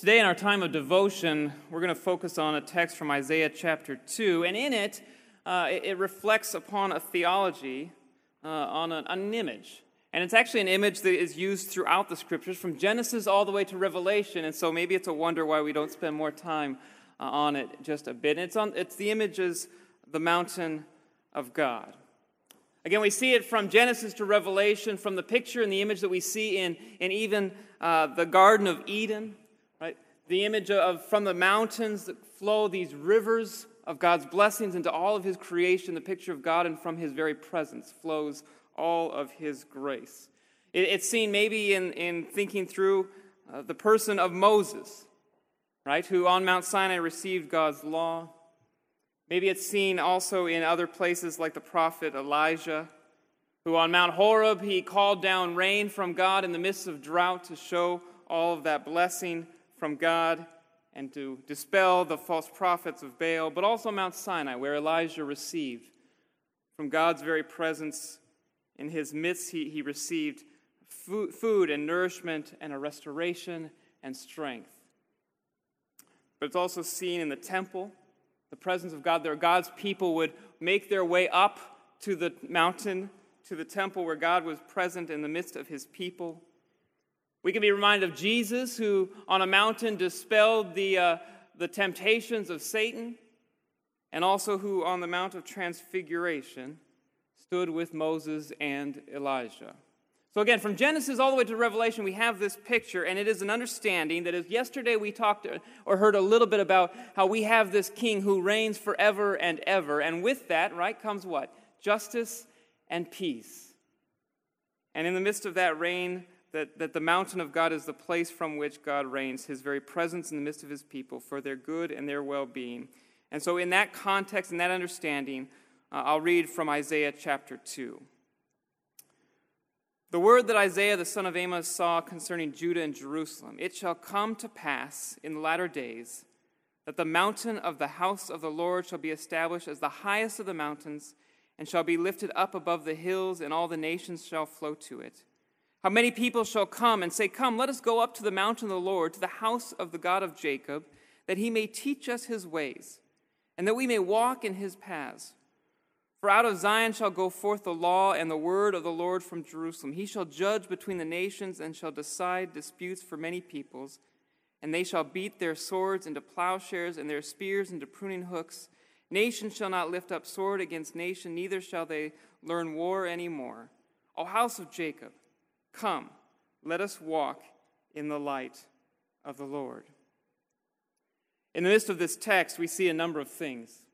Today, in our time of devotion, we're going to focus on a text from Isaiah chapter 2, and in it, uh, it, it, reflects upon a theology, uh, on an, an, image. And it's actually an image that is used throughout the scriptures, from Genesis all the way to Revelation, and so maybe it's a wonder why we don't spend more time uh, on it just a bit. And it's, on, it's the images, the mountain of God. Again, we see it from Genesis to Revelation, from the picture and the image that we see in, in even uh, the Garden of Eden the image of from the mountains that flow these rivers of God's blessings into all of his creation, the picture of God, and from his very presence flows all of his grace. It, it's seen maybe in, in thinking through uh, the person of Moses, right, who on Mount Sinai received God's law. Maybe it's seen also in other places like the prophet Elijah, who on Mount Horeb he called down rain from God in the midst of drought to show all of that blessing from God and to dispel the false prophets of Baal, but also Mount Sinai, where Elijah received from God's very presence in his midst, he, he received food, food and nourishment and a restoration and strength. But it's also seen in the temple, the presence of God there. God's people would make their way up to the mountain, to the temple where God was present in the midst of his people. We can be reminded of Jesus, who on a mountain dispelled the, uh, the temptations of Satan, and also who on the Mount of Transfiguration stood with Moses and Elijah. So, again, from Genesis all the way to Revelation, we have this picture, and it is an understanding that as yesterday we talked or heard a little bit about how we have this king who reigns forever and ever. And with that, right, comes what? Justice and peace. And in the midst of that reign, that, that the mountain of God is the place from which God reigns, his very presence in the midst of his people for their good and their well being. And so, in that context, in that understanding, uh, I'll read from Isaiah chapter 2. The word that Isaiah the son of Amos saw concerning Judah and Jerusalem it shall come to pass in the latter days that the mountain of the house of the Lord shall be established as the highest of the mountains, and shall be lifted up above the hills, and all the nations shall flow to it. How many people shall come and say, Come, let us go up to the mountain of the Lord, to the house of the God of Jacob, that he may teach us his ways, and that we may walk in his paths. For out of Zion shall go forth the law and the word of the Lord from Jerusalem. He shall judge between the nations and shall decide disputes for many peoples. And they shall beat their swords into plowshares and their spears into pruning hooks. Nation shall not lift up sword against nation, neither shall they learn war any more. O house of Jacob, Come, let us walk in the light of the Lord. In the midst of this text, we see a number of things.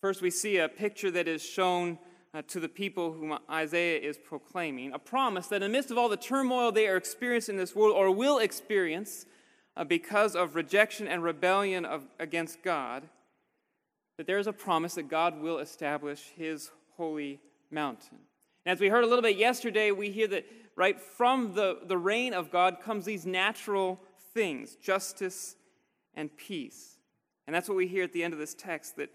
First, we see a picture that is shown uh, to the people whom Isaiah is proclaiming, a promise that in the midst of all the turmoil they are experiencing in this world or will experience uh, because of rejection and rebellion of, against God, that there is a promise that God will establish his holy mountain. And as we heard a little bit yesterday, we hear that right from the, the reign of God comes these natural things justice and peace. And that's what we hear at the end of this text that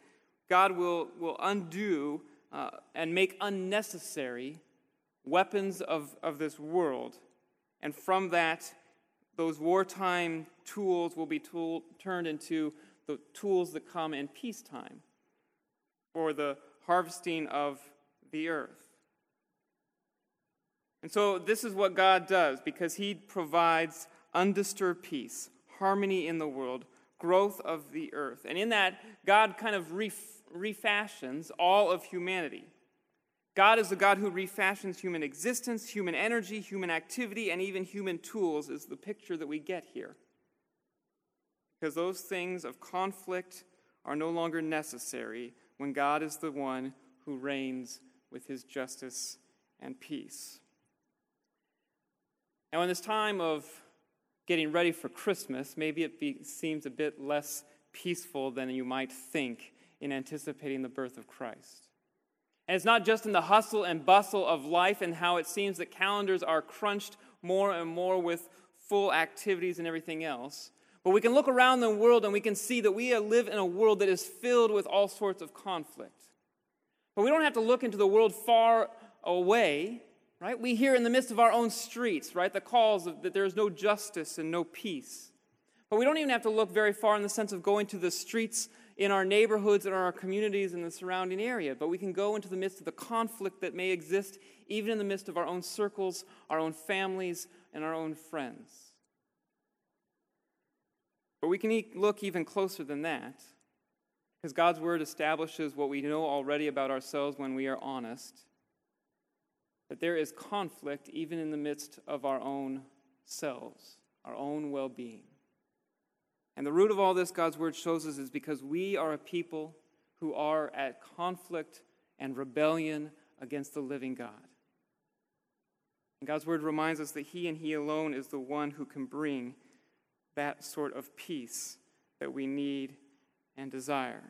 God will, will undo uh, and make unnecessary weapons of, of this world. And from that, those wartime tools will be tool, turned into the tools that come in peacetime for the harvesting of the earth. And so this is what God does because He provides undisturbed peace, harmony in the world, growth of the earth. And in that, God kind of ref- refashions all of humanity. God is the God who refashions human existence, human energy, human activity, and even human tools, is the picture that we get here. Because those things of conflict are no longer necessary when God is the one who reigns with his justice and peace. Now, in this time of getting ready for Christmas, maybe it be, seems a bit less peaceful than you might think in anticipating the birth of Christ. And it's not just in the hustle and bustle of life and how it seems that calendars are crunched more and more with full activities and everything else. But we can look around the world and we can see that we live in a world that is filled with all sorts of conflict. But we don't have to look into the world far away right? We hear in the midst of our own streets, right, the calls of, that there is no justice and no peace. But we don't even have to look very far in the sense of going to the streets in our neighborhoods and our communities in the surrounding area, but we can go into the midst of the conflict that may exist even in the midst of our own circles, our own families, and our own friends. But we can look even closer than that, because God's Word establishes what we know already about ourselves when we are honest that there is conflict even in the midst of our own selves, our own well being. And the root of all this, God's word shows us, is because we are a people who are at conflict and rebellion against the living God. And God's word reminds us that He and He alone is the one who can bring that sort of peace that we need and desire.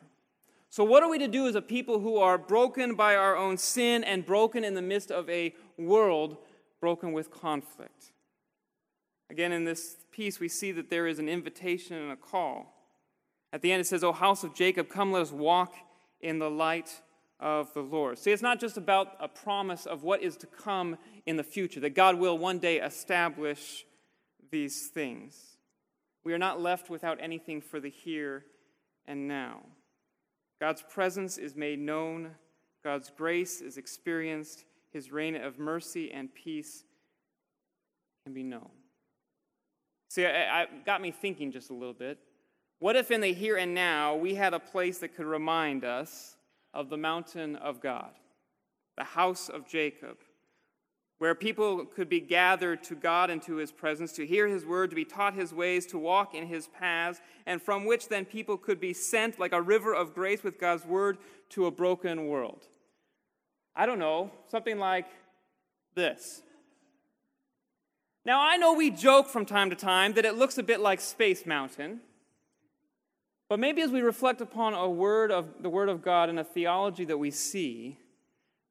So, what are we to do as a people who are broken by our own sin and broken in the midst of a world broken with conflict? Again, in this piece, we see that there is an invitation and a call. At the end, it says, O house of Jacob, come, let us walk in the light of the Lord. See, it's not just about a promise of what is to come in the future, that God will one day establish these things. We are not left without anything for the here and now. God's presence is made known, God's grace is experienced, His reign of mercy and peace can be known. See, I, I got me thinking just a little bit. What if in the here and now we had a place that could remind us of the mountain of God, the house of Jacob, where people could be gathered to God and to his presence, to hear his word, to be taught his ways, to walk in his paths, and from which then people could be sent like a river of grace with God's word to a broken world? I don't know, something like this. Now, I know we joke from time to time that it looks a bit like Space Mountain, but maybe as we reflect upon a word of the Word of God and a theology that we see,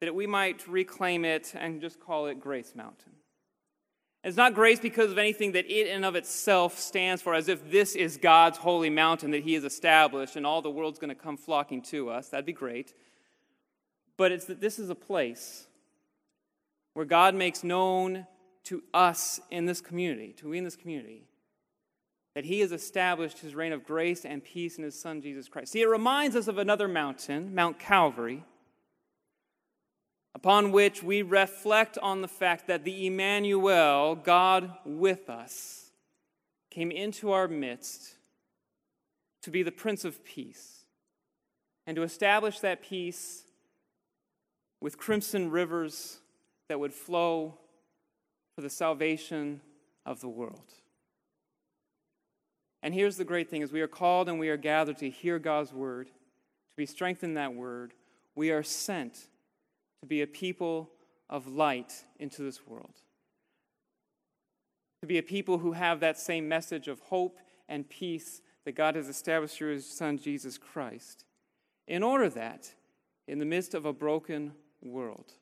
that we might reclaim it and just call it Grace Mountain. It's not grace because of anything that it and of itself stands for, as if this is God's holy mountain that He has established and all the world's going to come flocking to us. That'd be great. But it's that this is a place where God makes known to us in this community, to we in this community, that he has established his reign of grace and peace in his son Jesus Christ. See, it reminds us of another mountain, Mount Calvary, upon which we reflect on the fact that the Emmanuel, God with us, came into our midst to be the Prince of Peace and to establish that peace with crimson rivers that would flow for the salvation of the world. And here's the great thing is we are called and we are gathered to hear God's word, to be strengthened that word. We are sent to be a people of light into this world. To be a people who have that same message of hope and peace that God has established through his son Jesus Christ. In order that, in the midst of a broken world,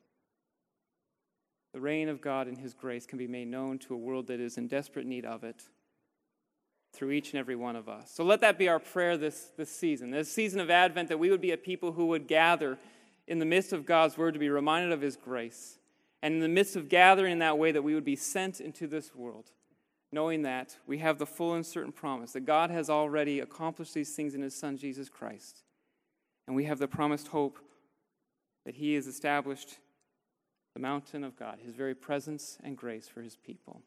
the reign of God and His grace can be made known to a world that is in desperate need of it through each and every one of us. So let that be our prayer this, this season, this season of Advent, that we would be a people who would gather in the midst of God's word to be reminded of His grace. And in the midst of gathering in that way, that we would be sent into this world, knowing that we have the full and certain promise that God has already accomplished these things in His Son, Jesus Christ. And we have the promised hope that He has established the mountain of God, his very presence and grace for his people.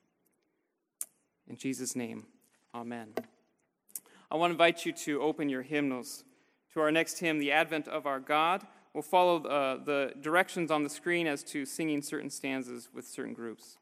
In Jesus' name, amen. I want to invite you to open your hymnals to our next hymn, The Advent of Our God. We'll follow uh, the directions on the screen as to singing certain stanzas with certain groups.